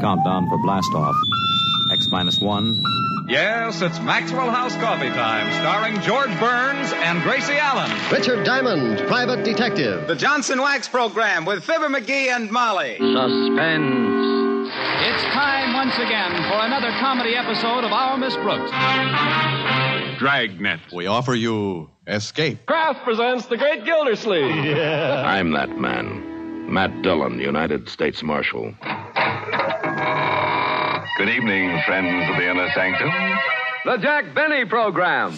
Countdown for blast off. X minus one. Yes, it's Maxwell House Coffee Time, starring George Burns and Gracie Allen. Richard Diamond, private detective. The Johnson Wax Program with Fibber McGee and Molly. Suspense. It's time once again for another comedy episode of Our Miss Brooks. Dragnet. We offer you Escape. Kraft presents The Great Gildersleeve. Yeah. I'm that man. Matt Dillon, United States Marshal. Good evening, friends of the Inner Sanctum. The Jack Benny Program.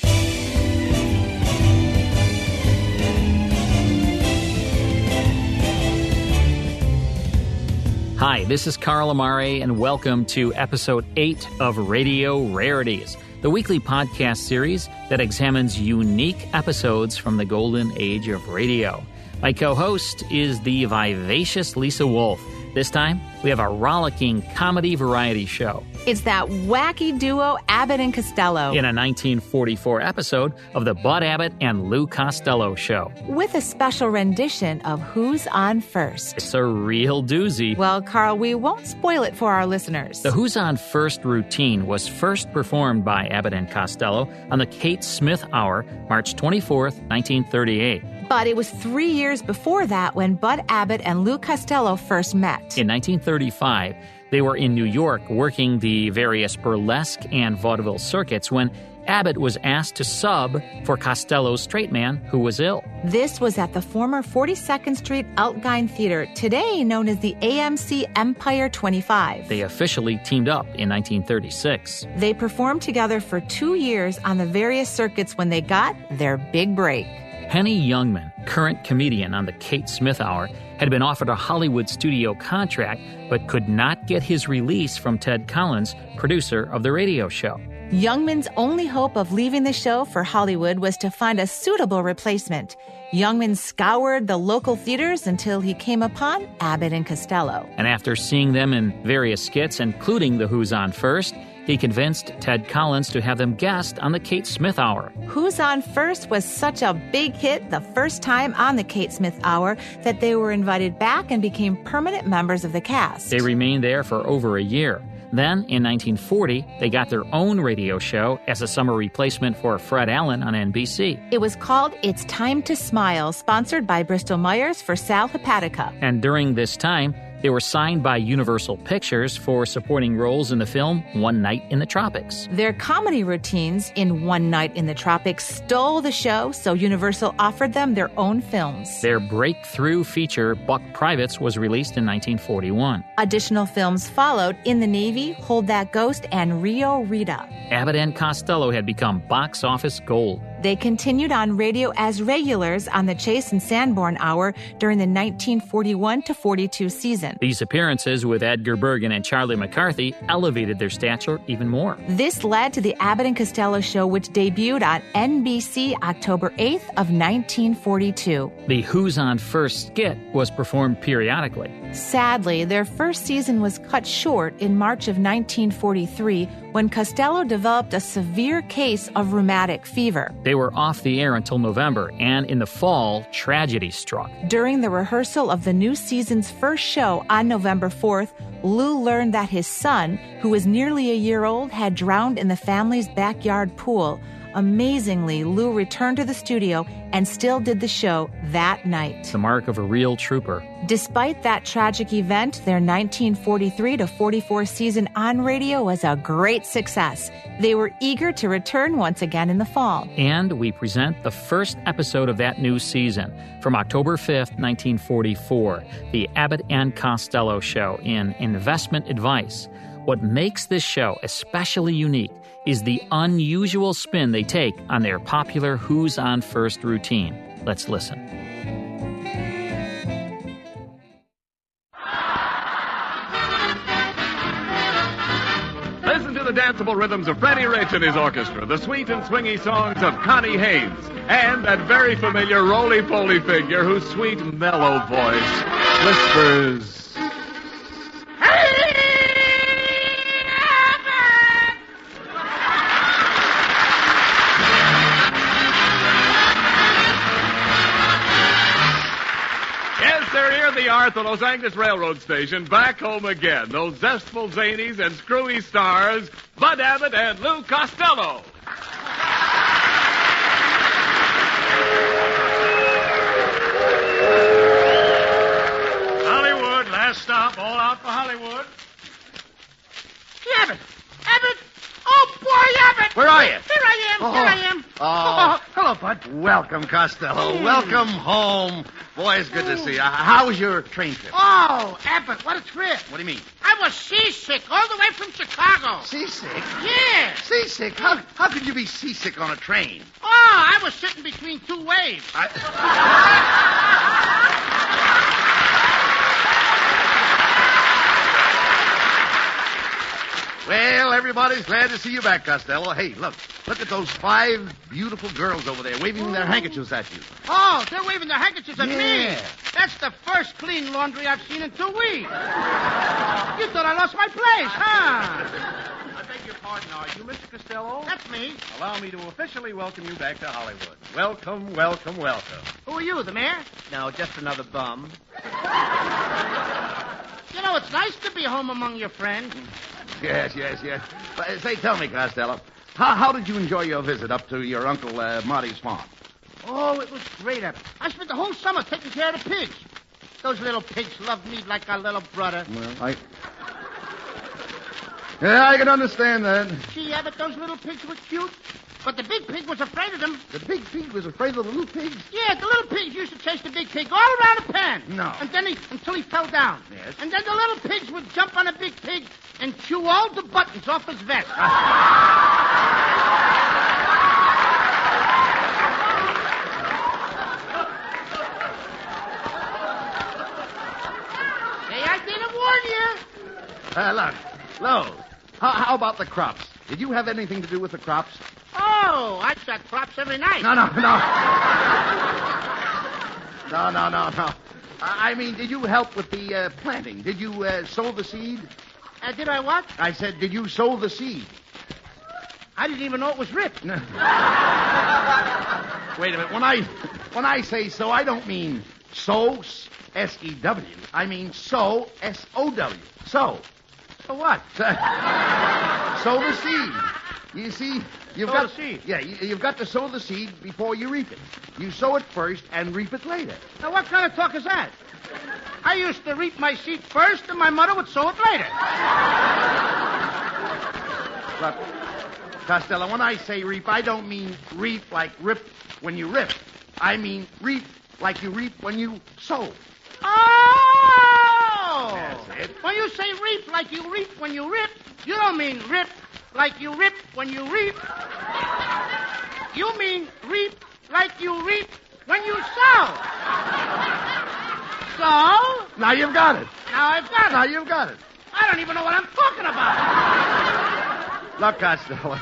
Hi, this is Carl Amari, and welcome to episode 8 of Radio Rarities, the weekly podcast series that examines unique episodes from the golden age of radio. My co host is the vivacious Lisa Wolf. This time, we have a rollicking comedy variety show. It's that wacky duo Abbott and Costello. In a 1944 episode of the Bud Abbott and Lou Costello show. With a special rendition of Who's on First. It's a real doozy. Well, Carl, we won't spoil it for our listeners. The Who's on First routine was first performed by Abbott and Costello on the Kate Smith Hour, March 24th, 1938. But it was three years before that when Bud Abbott and Lou Costello first met. In 1935, they were in New York working the various burlesque and vaudeville circuits when Abbott was asked to sub for Costello's straight man who was ill. This was at the former 42nd Street Eltinge Theater, today known as the AMC Empire 25. They officially teamed up in 1936. They performed together for two years on the various circuits when they got their big break. Henny Youngman, current comedian on the Kate Smith Hour, had been offered a Hollywood studio contract but could not get his release from Ted Collins, producer of the radio show. Youngman's only hope of leaving the show for Hollywood was to find a suitable replacement. Youngman scoured the local theaters until he came upon Abbott and Costello. And after seeing them in various skits, including the Who's On First, he convinced Ted Collins to have them guest on the Kate Smith Hour. Who's on First was such a big hit the first time on the Kate Smith Hour that they were invited back and became permanent members of the cast. They remained there for over a year. Then, in 1940, they got their own radio show as a summer replacement for Fred Allen on NBC. It was called It's Time to Smile, sponsored by Bristol Myers for Sal Hepatica. And during this time, they were signed by Universal Pictures for supporting roles in the film One Night in the Tropics. Their comedy routines in One Night in the Tropics stole the show, so Universal offered them their own films. Their breakthrough feature, Buck Privates, was released in 1941. Additional films followed In the Navy, Hold That Ghost, and Rio Rita. Abbott and Costello had become box office gold. They continued on radio as regulars on the Chase and Sanborn Hour during the 1941 to 42 season. These appearances with Edgar Bergen and Charlie McCarthy elevated their stature even more. This led to the Abbott and Costello show, which debuted on NBC October 8th of 1942. The Who's on First skit was performed periodically. Sadly, their first season was cut short in March of 1943 when Costello developed a severe case of rheumatic fever. They were off the air until November, and in the fall, tragedy struck. During the rehearsal of the new season's first show on November 4th, Lou learned that his son, who was nearly a year old, had drowned in the family's backyard pool. Amazingly, Lou returned to the studio and still did the show that night. It's The mark of a real trooper. Despite that tragic event, their 1943 to 44 season on radio was a great success. They were eager to return once again in the fall. And we present the first episode of that new season from October 5th, 1944, the Abbott and Costello show in Investment Advice. What makes this show especially unique is the unusual spin they take on their popular Who's on First routine. Let's listen. Listen to the danceable rhythms of Freddie Rich and his orchestra, the sweet and swingy songs of Connie Haynes, and that very familiar roly-poly figure whose sweet, mellow voice whispers. They're here. They are at the Los Angeles Railroad Station, back home again. Those zestful zanies and screwy stars, Bud Abbott and Lou Costello. Hollywood, last stop, all out for Hollywood. Abbott! Abbott! Oh! Where are you? Here I am, Oh. here I am. Oh. hello, Bud. Welcome, Costello. Hmm. Welcome home. Boy, it's good to hmm. see you. How was your train trip? Oh, Abbott, what a trip. What do you mean? I was seasick all the way from Chicago. Seasick? Yeah. Seasick? How, how could you be seasick on a train? Oh, I was sitting between two waves. Well, everybody's glad to see you back, Costello. Hey, look. Look at those five beautiful girls over there waving their handkerchiefs at you. Oh, they're waving their handkerchiefs at me. Yeah. That's the first clean laundry I've seen in two weeks. You thought I lost my place, huh? I beg your pardon, are you Mr. Costello? That's me. Allow me to officially welcome you back to Hollywood. Welcome, welcome, welcome. Who are you, the mayor? No, just another bum. You know, it's nice to be home among your friends. Yes, yes, yes. But, say, tell me, Costello, how, how did you enjoy your visit up to your Uncle uh, Marty's farm? Oh, it was great. Abbott. I spent the whole summer taking care of the pigs. Those little pigs loved me like a little brother. Well, I... Yeah, I can understand that. Gee, Abbott, those little pigs were cute. But the big pig was afraid of them. The big pig was afraid of the little pigs? Yeah, the little pigs used to chase the big pig all around the pen. No. And then he, until he fell down. Yes. And then the little pigs would jump on a big pig and chew all the buttons off his vest. Hey, I didn't warn you. Uh, look, Lo, how, how about the crops? Did you have anything to do with the crops? Oh, I shot crops every night. No, no, no. No, no, no, no. I mean, did you help with the uh, planting? Did you uh, sow the seed? Uh, did I what? I said, did you sow the seed? I didn't even know it was ripped. Wait a minute. When I when I say so, I don't mean sow, S E W. I mean sow, S O W. Sow. So what? sow the seed. You see, you've Sow got seed. Yeah, you, you've got to sow the seed before you reap it. You sow it first and reap it later. Now, what kind of talk is that? I used to reap my seed first, and my mother would sow it later. Look, Costello, when I say reap, I don't mean reap like rip when you rip. I mean reap like you reap when you sow. Oh! That's it. When you say reap like you reap when you rip, you don't mean rip like you rip when you reap. You mean reap like you reap when you sow. So, Now you've got it. now I've got it. Now you've got it. I don't even know what I'm talking about. Look, Costello.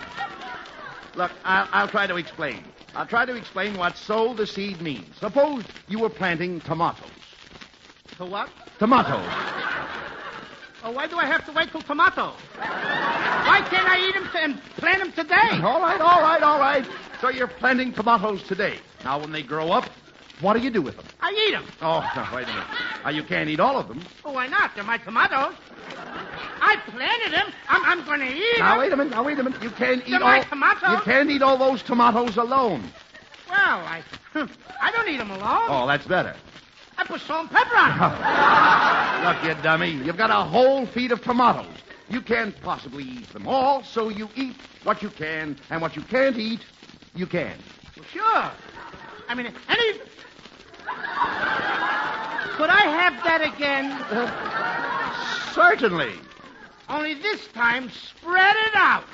Look, I'll, I'll try to explain. I'll try to explain what sow the seed means. Suppose you were planting tomatoes. To what? Tomatoes. Oh, why do I have to wait till tomato? Why can't I eat them and plant them today? All right, all right, all right. So you're planting tomatoes today. Now, when they grow up, what do you do with them? I eat them. Oh, no, wait a minute. Now, you can't eat all of them. Oh, why not? They're my tomatoes. I planted them. I'm, I'm going to eat them. Now, wait a minute. Now, wait a minute. You can't eat They're all... my tomatoes. You can't eat all those tomatoes alone. Well, I, I don't eat them alone. Oh, that's better. I put salt and pepper on them. Look, you dummy. You've got a whole feed of tomatoes. You can't possibly eat them all, so you eat what you can, and what you can't eat, you can. Well, sure. I mean, any. Could I have that again? Certainly. Only this time, spread it out.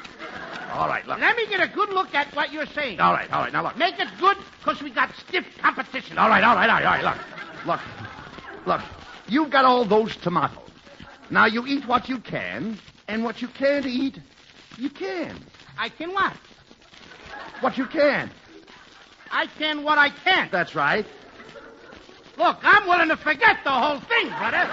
All right, look. Let me get a good look at what you're saying. All right, all right. Now, look. Make it good, because we got stiff competition. All right, all right, all right, all right. Look. Look. Look. You've got all those tomatoes. Now, you eat what you can, and what you can't eat, you can. I can what? What you can. I can what I can't. That's right. Look, I'm willing to forget the whole thing, brother.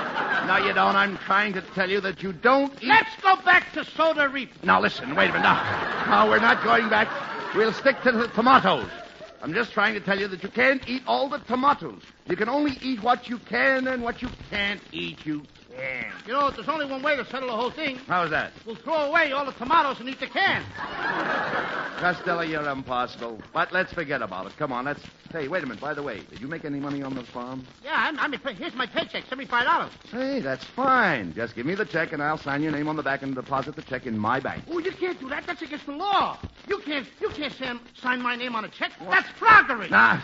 No, you don't. I'm trying to tell you that you don't eat. Let's go back to soda reap. Now, listen, wait a minute. Now, now we're not going back. We'll stick to the tomatoes. I'm just trying to tell you that you can't eat all the tomatoes. You can only eat what you can, and what you can't eat, you can. You know, there's only one way to settle the whole thing. How's that? We'll throw away all the tomatoes and eat the can. Costello, you're impossible. But let's forget about it. Come on, let's. Hey, wait a minute. By the way, did you make any money on the farm? Yeah, I'm, I'm, here's my paycheck, $75. Hey, that's fine. Just give me the check, and I'll sign your name on the back and deposit the check in my bank. Oh, you can't do that. That's against the law. You can't, you can't Sam, sign my name on a check. That's froggery. Nah,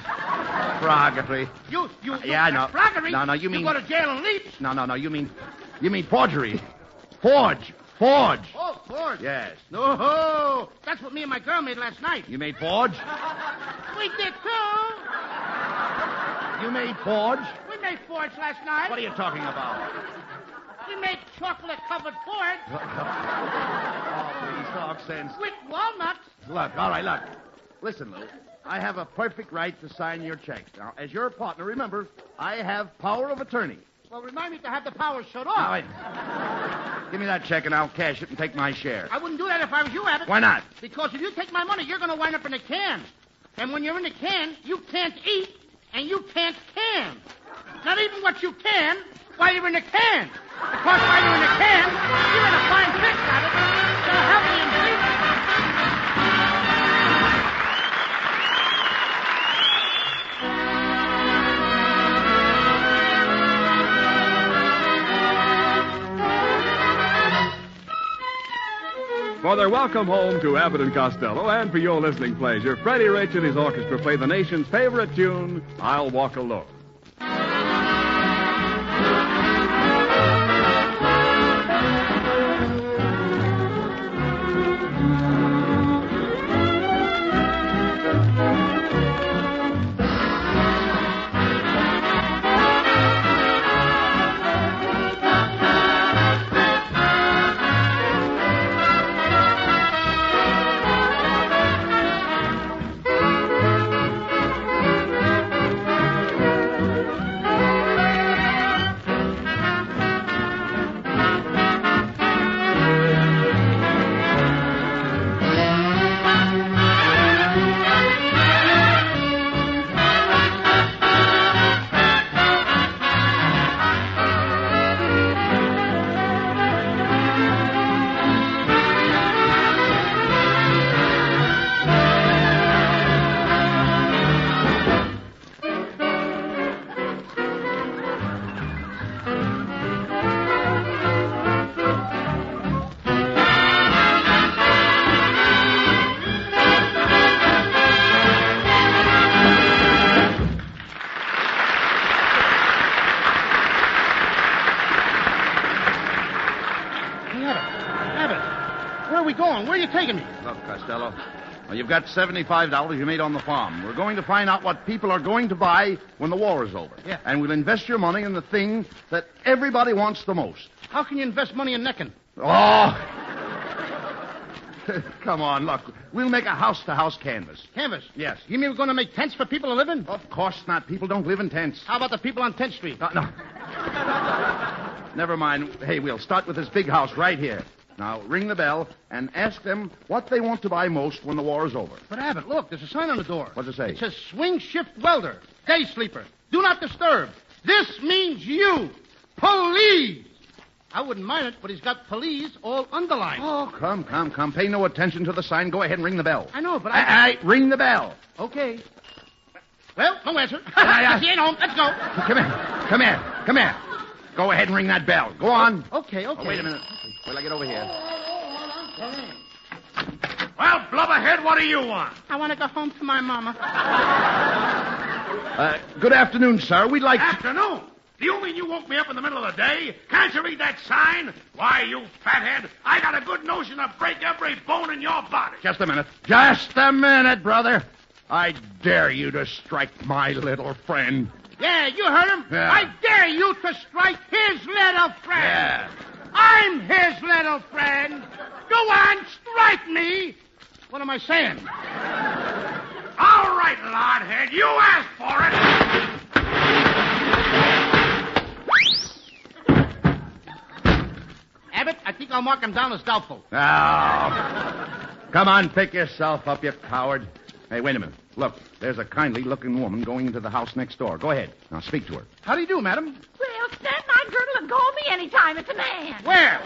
froggery. You, you, you Yeah, I know. froggery. No, no, you mean- You go to jail and leave. No, no, no. You mean, you mean forgery? Forge, forge. Oh, Ford. Yes. No, that's what me and my girl made last night. You made forge. We did too. You made forge. We made forge last night. What are you talking about? We made chocolate covered Fords oh, please talk sense. with walnuts. Look, all right, look. Listen, Lou. I have a perfect right to sign your checks. Now, as your partner, remember, I have power of attorney. Well, remind me to have the power shut Now, off. wait. Give me that check and I'll cash it and take my share. I wouldn't do that if I was you, Abbott. Why not? Because if you take my money, you're going to wind up in a can. And when you're in a can, you can't eat and you can't can. Not even what you can while you're in a can. Because while you're in a can, you're in a fine fix, Abbott. So help me please. For their welcome home to Abbott and Costello, and for your listening pleasure, Freddie Rich and his orchestra play the nation's favorite tune, I'll Walk Alone. You've got $75 you made on the farm. We're going to find out what people are going to buy when the war is over. Yeah. And we'll invest your money in the thing that everybody wants the most. How can you invest money in necking? Oh! Come on, look. We'll make a house to house canvas. Canvas. Yes. You mean we're going to make tents for people to live in? Of course not. People don't live in tents. How about the people on 10th Street? No, no. Never mind. Hey, we'll start with this big house right here. Now, ring the bell and ask them what they want to buy most when the war is over. But Abbott, look, there's a sign on the door. What's it say? It says swing shift welder, day sleeper. Do not disturb. This means you. Police. I wouldn't mind it, but he's got police all underlined. Oh, come, come, come. Pay no attention to the sign. Go ahead and ring the bell. I know, but Aye, I. aye, ring the bell. Okay. Well, no answer. Aye, aye. She ain't home. Let's go. Come here. Come here. Come here. Go ahead and ring that bell. Go on. Okay, okay. Oh, wait a minute. Wait, I get over here. Well, Blubberhead, what do you want? I want to go home to my mama. Uh, good afternoon, sir. We'd like to... Afternoon. Do you mean you woke me up in the middle of the day? Can't you read that sign? Why, you fathead, I got a good notion to break every bone in your body. Just a minute. Just a minute, brother. I dare you to strike my little friend. Yeah, you heard him. Yeah. I dare you to strike his little friend. Yeah. I'm his little friend. Go on, strike me. What am I saying? All right, Lordhead, you asked for it. Abbott, I think I'll mark him down as doubtful. Now, come on, pick yourself up, you coward. Hey, wait a minute. Look, there's a kindly looking woman going into the house next door. Go ahead. Now speak to her. How do you do, madam? Well, stand my girdle and call me anytime. It's a man. Where?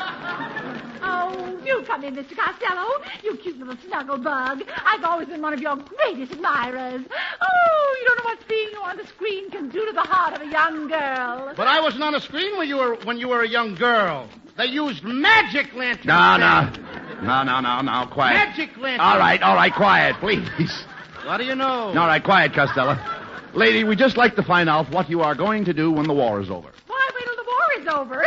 Oh, do come in, Mr. Costello. You cute little snuggle bug. I've always been one of your greatest admirers. Oh, you don't know what seeing you on the screen can do to the heart of a young girl. But I wasn't on the screen when you were when you were a young girl. They used magic lanterns. No, then. no. No, no, no, no. Quiet. Magic lanterns. All right, all right. Quiet, please. What do you know? All right, quiet, Costello. Lady, we'd just like to find out what you are going to do when the war is over. Why, wait till the war is over.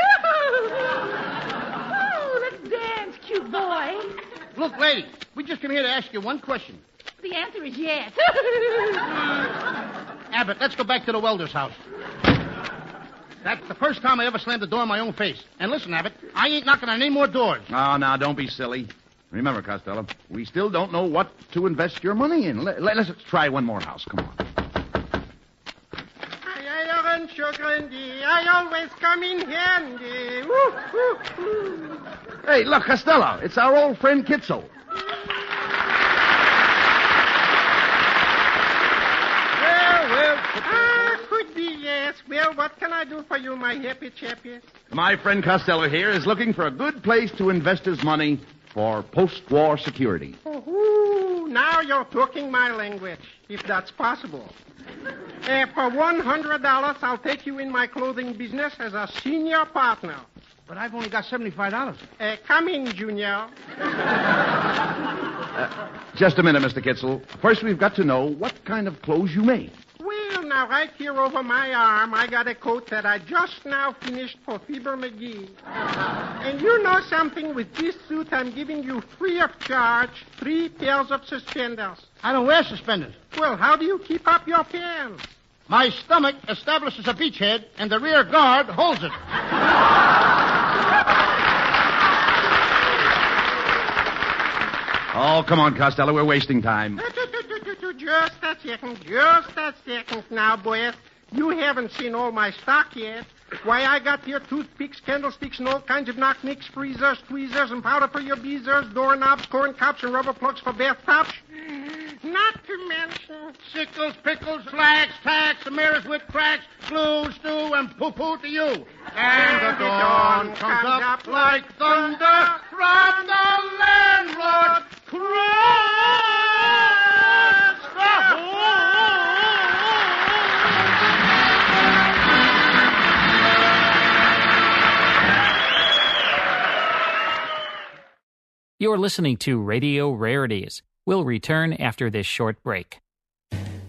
oh, let's dance, cute boy. Look, lady, we just came here to ask you one question. The answer is yes. Abbott, let's go back to the welder's house. That's the first time I ever slammed the door in my own face. And listen, Abbott, I ain't knocking on any more doors. Oh, now, don't be silly. Remember, Costello, we still don't know what to invest your money in. Let, let, us try one more house. Come on. Iron sugar and I always come in handy. Woo, woo, woo. Hey, look, Costello, it's our old friend Kitzel. Well, well, ah, could be yes. Well, what can I do for you, my happy chappy? My friend Costello here is looking for a good place to invest his money for post-war security. Ooh, now you're talking my language, if that's possible. Uh, for one hundred dollars, I'll take you in my clothing business as a senior partner. But I've only got seventy-five dollars. Uh, come in, Junior. Just a minute, Mr. Kitzel. First, we've got to know what kind of clothes you make. Well, now, right here over my arm, I got a coat that I just now finished for Fibber McGee. and you know something? With this suit, I'm giving you free of charge three pairs of suspenders. I don't wear suspenders. Well, how do you keep up your pants? My stomach establishes a beachhead, and the rear guard holds it. Oh, come on, Costello. We're wasting time. Just a second, just a second now, boys. You haven't seen all my stock yet. Why, I got here toothpicks, candlesticks, and all kinds of knock-nicks, freezers, tweezers, and powder for your beezers, doorknobs, corn cobs, and rubber plugs for bathtubs. Not to mention sickles, pickles, flags, tacks, mirrors with cracks, glue, stew, and poo-poo to you. And the dawn comes up like thunder from the landlord. You're listening to Radio Rarities. We'll return after this short break.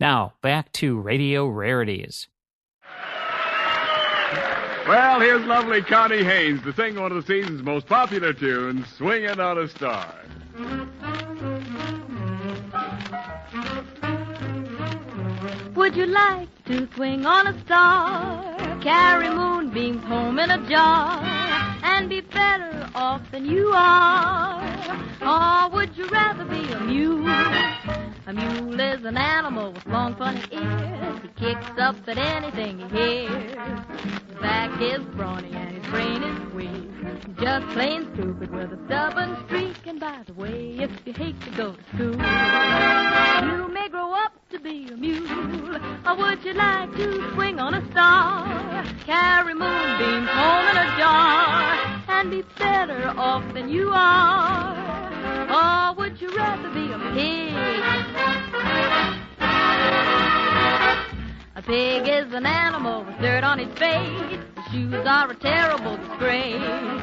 Now, back to Radio Rarities. Well, here's lovely Connie Haynes to sing one of the season's most popular tunes, Swinging on a Star. Would you like to swing on a star? Carry moonbeams home in a jar and be better off than you are? Or would you rather be a mule? A mule is an animal with long, funny ears. He kicks up at anything he hears. His back is brawny and his brain is weak. Just plain stupid with a stubborn streak. And by the way, if you hate to go to school, you may grow up to be a mule. Or would you like to swing on a star? Carry moonbeams home in a jar and be better off than you are? Or would you rather be a pig? A pig is an animal with dirt on his face. His shoes are a terrible disgrace.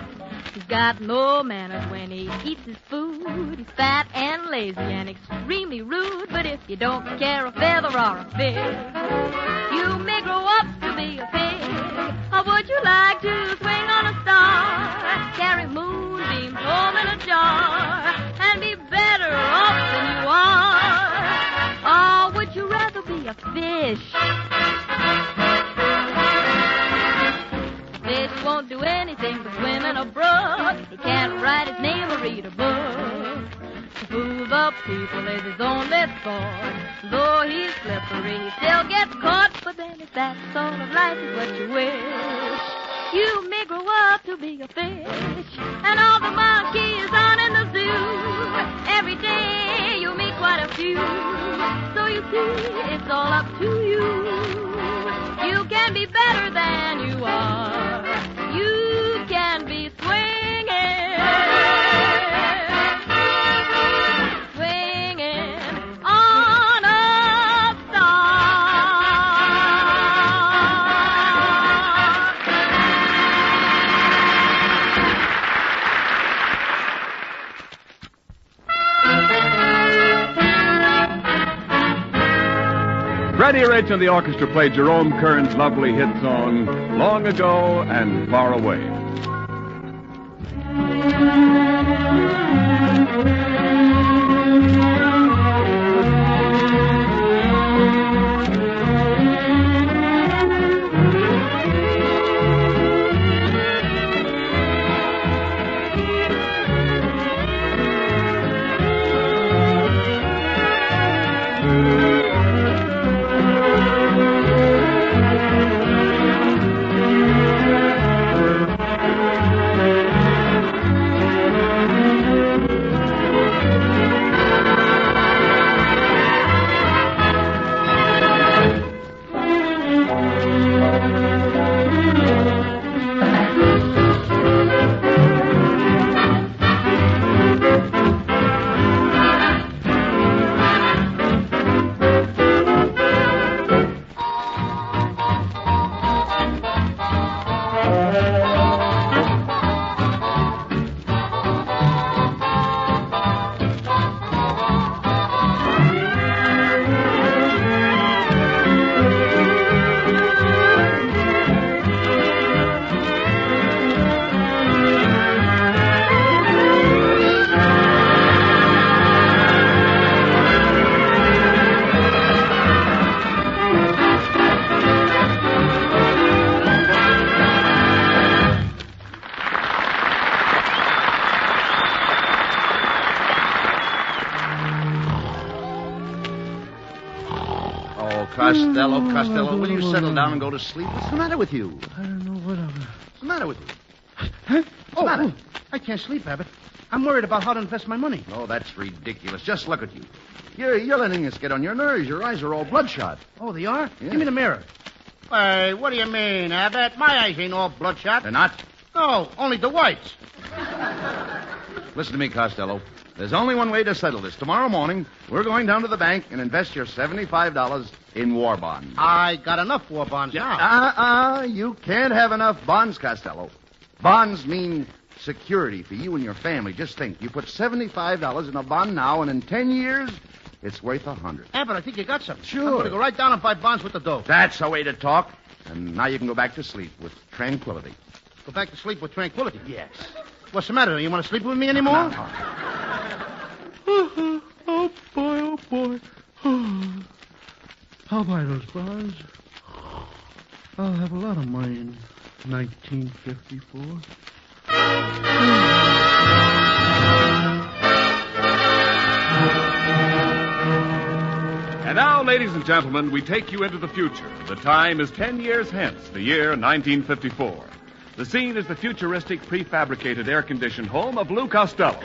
He's got no manners when he eats his food. He's fat and lazy and extremely rude. But if you don't care a feather or a fig, you may grow up to be a pig. Or would you like to fish? Fish won't do anything but swim in a brook. He can't write his name or read a book. To fool the people is his only sport. Though he's slippery, he still gets caught. But then if that sort of life is what you wish, you may grow up to be a fish. And all the monkeys on in the zoo, every day quite a few. So you see, it's all up to you. You can be better than you are. You Rich and the orchestra played Jerome Kern's lovely hit song, Long Ago and Far Away. You settle down and go to sleep? What's the matter with you? I don't know what I'm... What's the matter with you? Huh? Oh, oh, I can't sleep, Abbott. I'm worried about how to invest my money. Oh, that's ridiculous. Just look at you. You're, you're letting us get on your nerves. Your eyes are all bloodshot. Oh, they are? Yeah. Give me the mirror. Hey, what do you mean, Abbott? My eyes ain't all bloodshot. They're not? No, only the whites. Listen to me, Costello. There's only one way to settle this. Tomorrow morning, we're going down to the bank and invest your $75 in war bonds. I got enough war bonds now. Uh-uh. You can't have enough bonds, Costello. Bonds mean security for you and your family. Just think. You put $75 in a bond now, and in 10 years, it's worth a 100 Abbott, I think you got something. Sure. I'm going to go right down and buy bonds with the dough. That's the way to talk. And now you can go back to sleep with tranquility. Go back to sleep with tranquility. Yes. What's the matter? You want to sleep with me anymore? oh, boy, oh, boy. I'll buy those bars. I'll have a lot of money in 1954. And now, ladies and gentlemen, we take you into the future. The time is 10 years hence, the year 1954. The scene is the futuristic prefabricated air conditioned home of Lou Costello.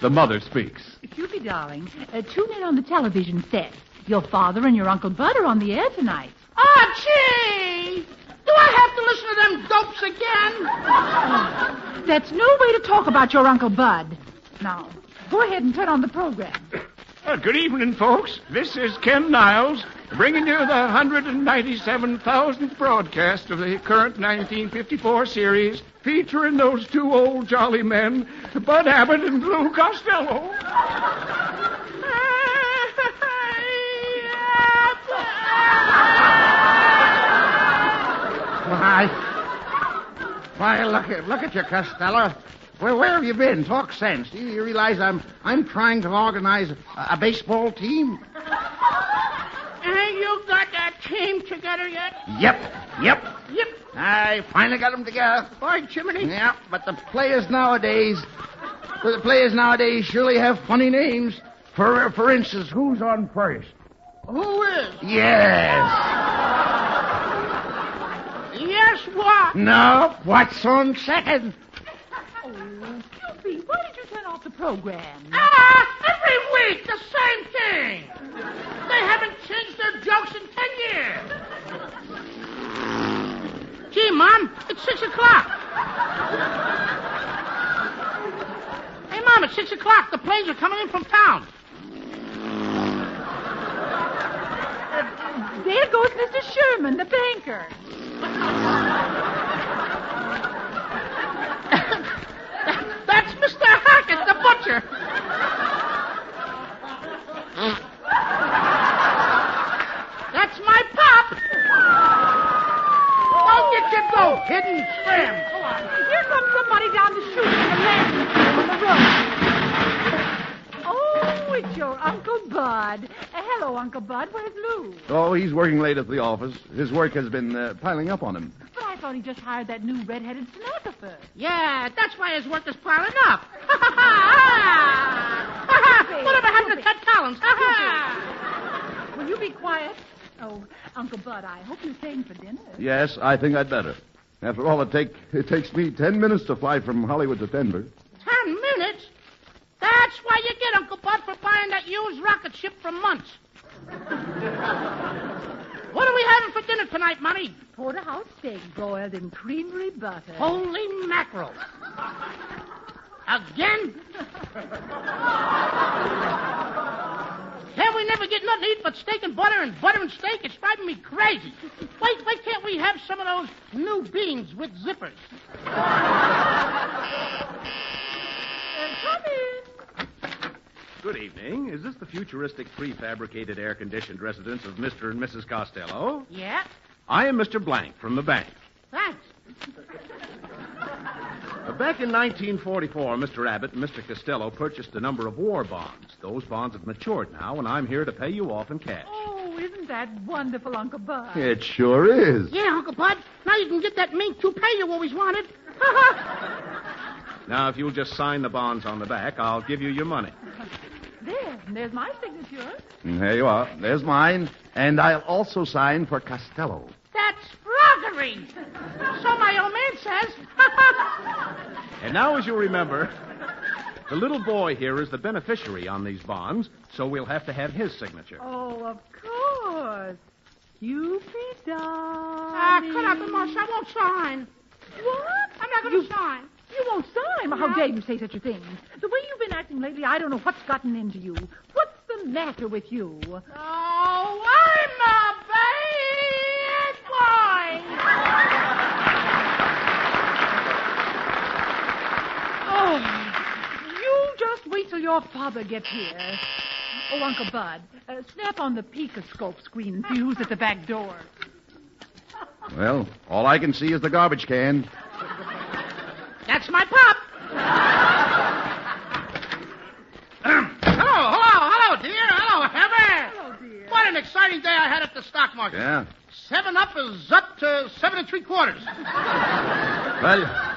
The mother speaks. Cupid, darling, uh, tune in on the television set. Your father and your Uncle Bud are on the air tonight. Ah, gee! Do I have to listen to them dopes again? That's no way to talk about your Uncle Bud. Now, go ahead and turn on the program. Uh, good evening, folks. This is Ken Niles, bringing you the 197,000th broadcast of the current 1954 series, featuring those two old jolly men, Bud Abbott and Lou Costello. Why, why, look at look at you, Costello. Where, where have you been? Talk sense. Do you realize I'm I'm trying to organize a, a baseball team? Ain't you got that team together yet? Yep, yep. Yep. I finally got them together. Boy, Jiminy. Yep, but the players nowadays, the players nowadays surely have funny names. For for instance, who's on first? Who is? Yes. Yes, what? No, what's on second? Oh, Cupid, why did you the program? Ah, every week the same thing. They haven't changed their jokes in ten years. Gee, Mom, it's six o'clock. Hey, Mom, it's six o'clock. The planes are coming in from town. There goes Mr. Sherman, the banker. That's Mr. Hackett, the butcher. That's my pop. Don't get your goat hidden trim. Here comes somebody down the chute from the landing on the road. Oh, it's your Uncle Bud. Uh, hello, Uncle Bud. Where's Lou? Oh, he's working late at the office. His work has been uh, piling up on him. But I thought he just hired that new red-headed stenographer. Yeah, that's why his work is piling up. Whatever happened to Ted Collins? Will you be quiet? Oh, Uncle Bud, I hope you're staying for dinner. Yes, I think I'd better. After all, it take it takes me ten minutes to fly from Hollywood to Denver. Ten minutes? That's why you get Uncle Bud for buying that used rocket ship from Munch. what are we having for dinner tonight, Money? Porterhouse steak boiled in creamery butter. Holy mackerel. Again? Can't we never get nothing to eat but steak and butter and butter and steak? It's driving me crazy. Why, why can't we have some of those new beans with zippers? come in. Good evening. Is this the futuristic prefabricated air conditioned residence of Mr. and Mrs. Costello? Yeah? I am Mr. Blank from the bank. Thanks. Uh, Back in 1944, Mr. Abbott and Mr. Costello purchased a number of war bonds. Those bonds have matured now, and I'm here to pay you off in cash. Oh, isn't that wonderful, Uncle Bud? It sure is. Yeah, Uncle Bud. Now you can get that mink toupee you always wanted. Now, if you'll just sign the bonds on the back, I'll give you your money. There, there's my signature. And there you are. There's mine. And I'll also sign for Costello. That's froggery. So my old man says. And now, as you remember, the little boy here is the beneficiary on these bonds, so we'll have to have his signature. Oh, of course. Cupid, Ah, darling. cut out the mush. I won't sign. What? I'm not going to sign. You won't sign. How dare you say such a thing? The way you've been acting lately, I don't know what's gotten into you. What's the matter with you? Oh, I'm a bad boy. Oh, you just wait till your father gets here. Oh, Uncle Bud, uh, snap on the Picoscope screen and fuse at the back door. Well, all I can see is the garbage can. That's my pop. hello, hello, hello, dear. Hello, Heather. Hello, dear. What an exciting day I had at the stock market. Yeah. Seven up is up to seven and three quarters. Well,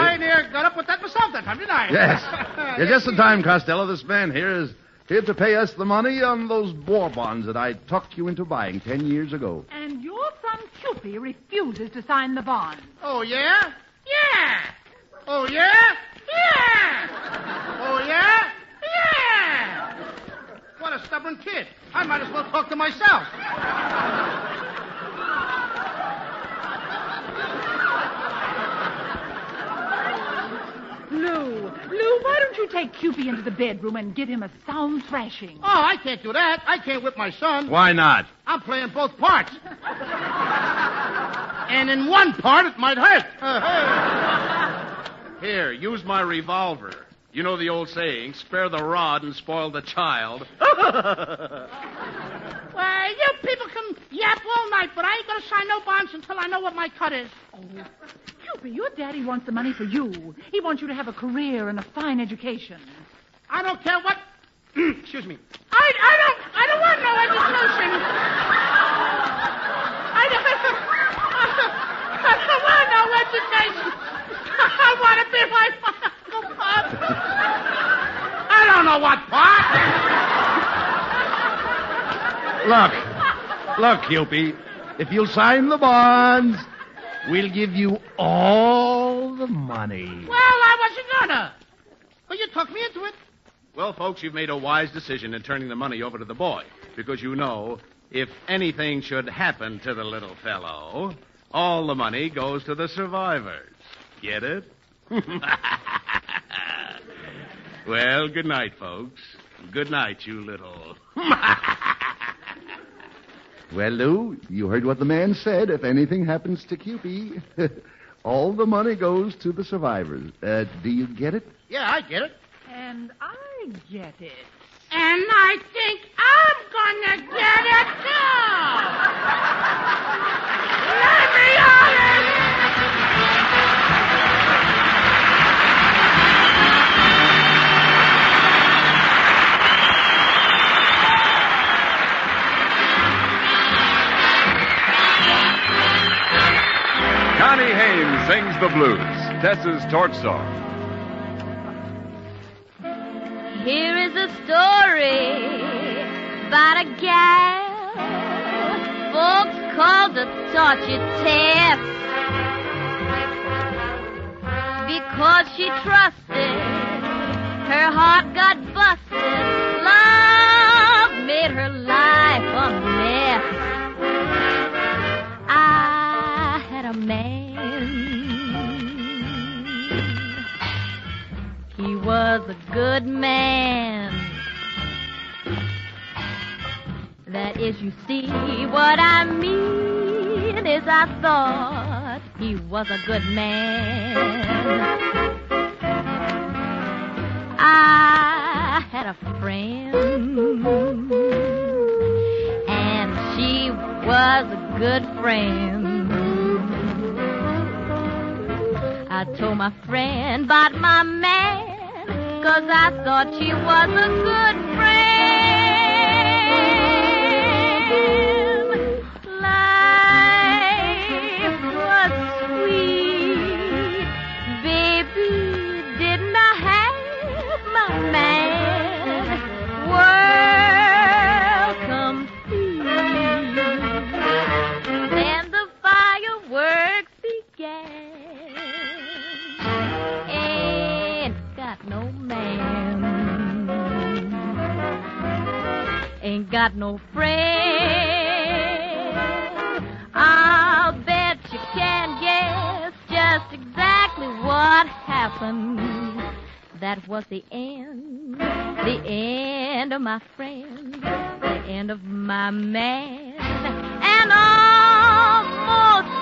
I near got up with that myself that time, didn't I? yes. You're just in time, Costello. This man here is here to pay us the money on those war bonds that I talked you into buying ten years ago. And your son Cupid refuses to sign the bond. Oh, yeah? Yeah. Oh, yeah? Yeah. Oh, yeah? Yeah. What a stubborn kid. I might as well talk to myself. Lou, Lou, why don't you take Cupid into the bedroom and give him a sound thrashing? Oh, I can't do that. I can't whip my son. Why not? I'm playing both parts. and in one part, it might hurt. Here, use my revolver. You know the old saying, spare the rod and spoil the child. Well, you people can yap all night, but I ain't gonna sign no bonds until I know what my cut is. Oh. Cupid, your daddy wants the money for you. He wants you to have a career and a fine education. I don't care what. Excuse me. I, I don't I don't want no education. I don't, I don't want no education. I want to be my Uncle Pop. I don't know what part. Look, look, Cupid. If you'll sign the bonds, we'll give you all the money. Well, I wasn't gonna. But you took me into it. Well, folks, you've made a wise decision in turning the money over to the boy. Because you know, if anything should happen to the little fellow, all the money goes to the survivors. Get it? well, good night, folks. Good night, you little. Well, Lou, you heard what the man said. If anything happens to Cupid, all the money goes to the survivors. Uh, do you get it? Yeah, I get it. And I get it. And I think I'm gonna get it too. Connie Haines sings the blues. Tess's torch song. Here is a story about a gal. Folks called her Torchy Tess because she trusted. Her heart got busted. Love made her life a man. He was a good man. That is, you see, what I mean is I thought he was a good man. I had a friend, and she was a good friend. Told my friend about my man, cause I thought she was a good friend. Got no friend. I'll bet you can guess just exactly what happened. That was the end, the end of my friend, the end of my man, and almost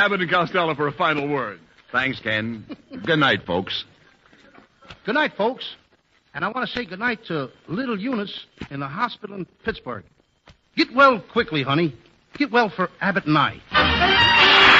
Abbott and Costello for a final word. Thanks, Ken. Good night, folks. Good night, folks. And I want to say good night to little Eunice in the hospital in Pittsburgh. Get well quickly, honey. Get well for Abbott and I.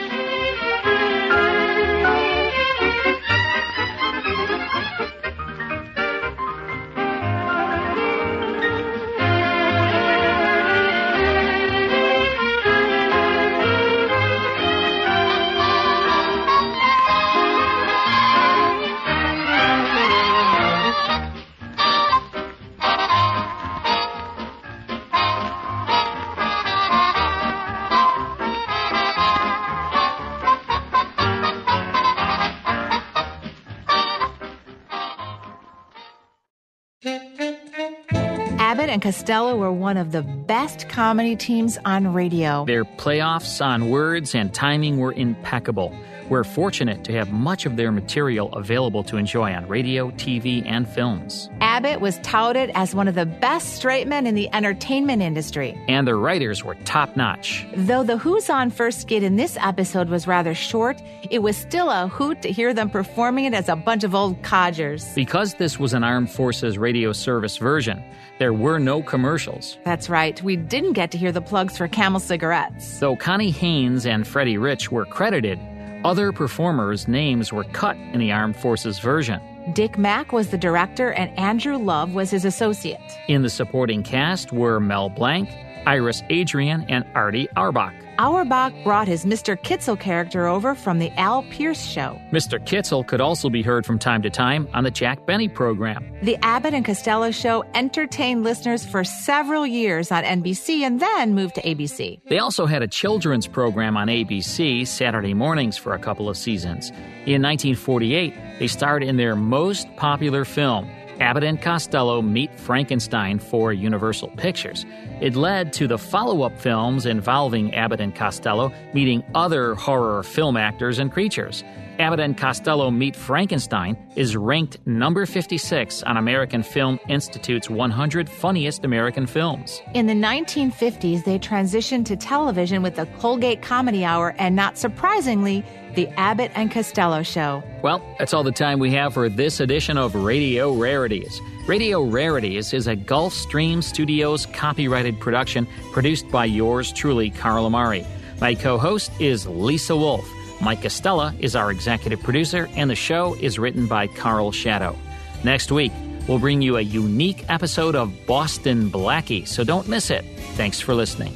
Costello were one of the best comedy teams on radio. Their playoffs on words and timing were impeccable. We're fortunate to have much of their material available to enjoy on radio, TV, and films. Abbott was touted as one of the best straight men in the entertainment industry. And the writers were top notch. Though the Who's On First skit in this episode was rather short, it was still a hoot to hear them performing it as a bunch of old codgers. Because this was an Armed Forces radio service version, there were no commercials. That's right, we didn't get to hear the plugs for Camel cigarettes. Though Connie Haines and Freddie Rich were credited, other performers' names were cut in the Armed Forces version. Dick Mack was the director and Andrew Love was his associate. In the supporting cast were Mel Blanc, Iris Adrian, and Artie Auerbach. Auerbach brought his Mr. Kitzel character over from the Al Pearce show. Mr. Kitzel could also be heard from time to time on the Jack Benny program. The Abbott and Costello show entertained listeners for several years on NBC and then moved to ABC. They also had a children's program on ABC Saturday mornings for a couple of seasons. In 1948, they starred in their most popular film, Abbott and Costello Meet Frankenstein for Universal Pictures. It led to the follow up films involving Abbott and Costello meeting other horror film actors and creatures. Abbott and Costello Meet Frankenstein is ranked number 56 on American Film Institute's 100 Funniest American Films. In the 1950s, they transitioned to television with the Colgate Comedy Hour and, not surprisingly, the Abbott and Costello Show. Well, that's all the time we have for this edition of Radio Rarities. Radio Rarities is a Gulfstream Studios copyrighted production produced by yours truly, Carl Amari. My co host is Lisa Wolf. Mike Costello is our executive producer, and the show is written by Carl Shadow. Next week, we'll bring you a unique episode of Boston Blackie, so don't miss it. Thanks for listening.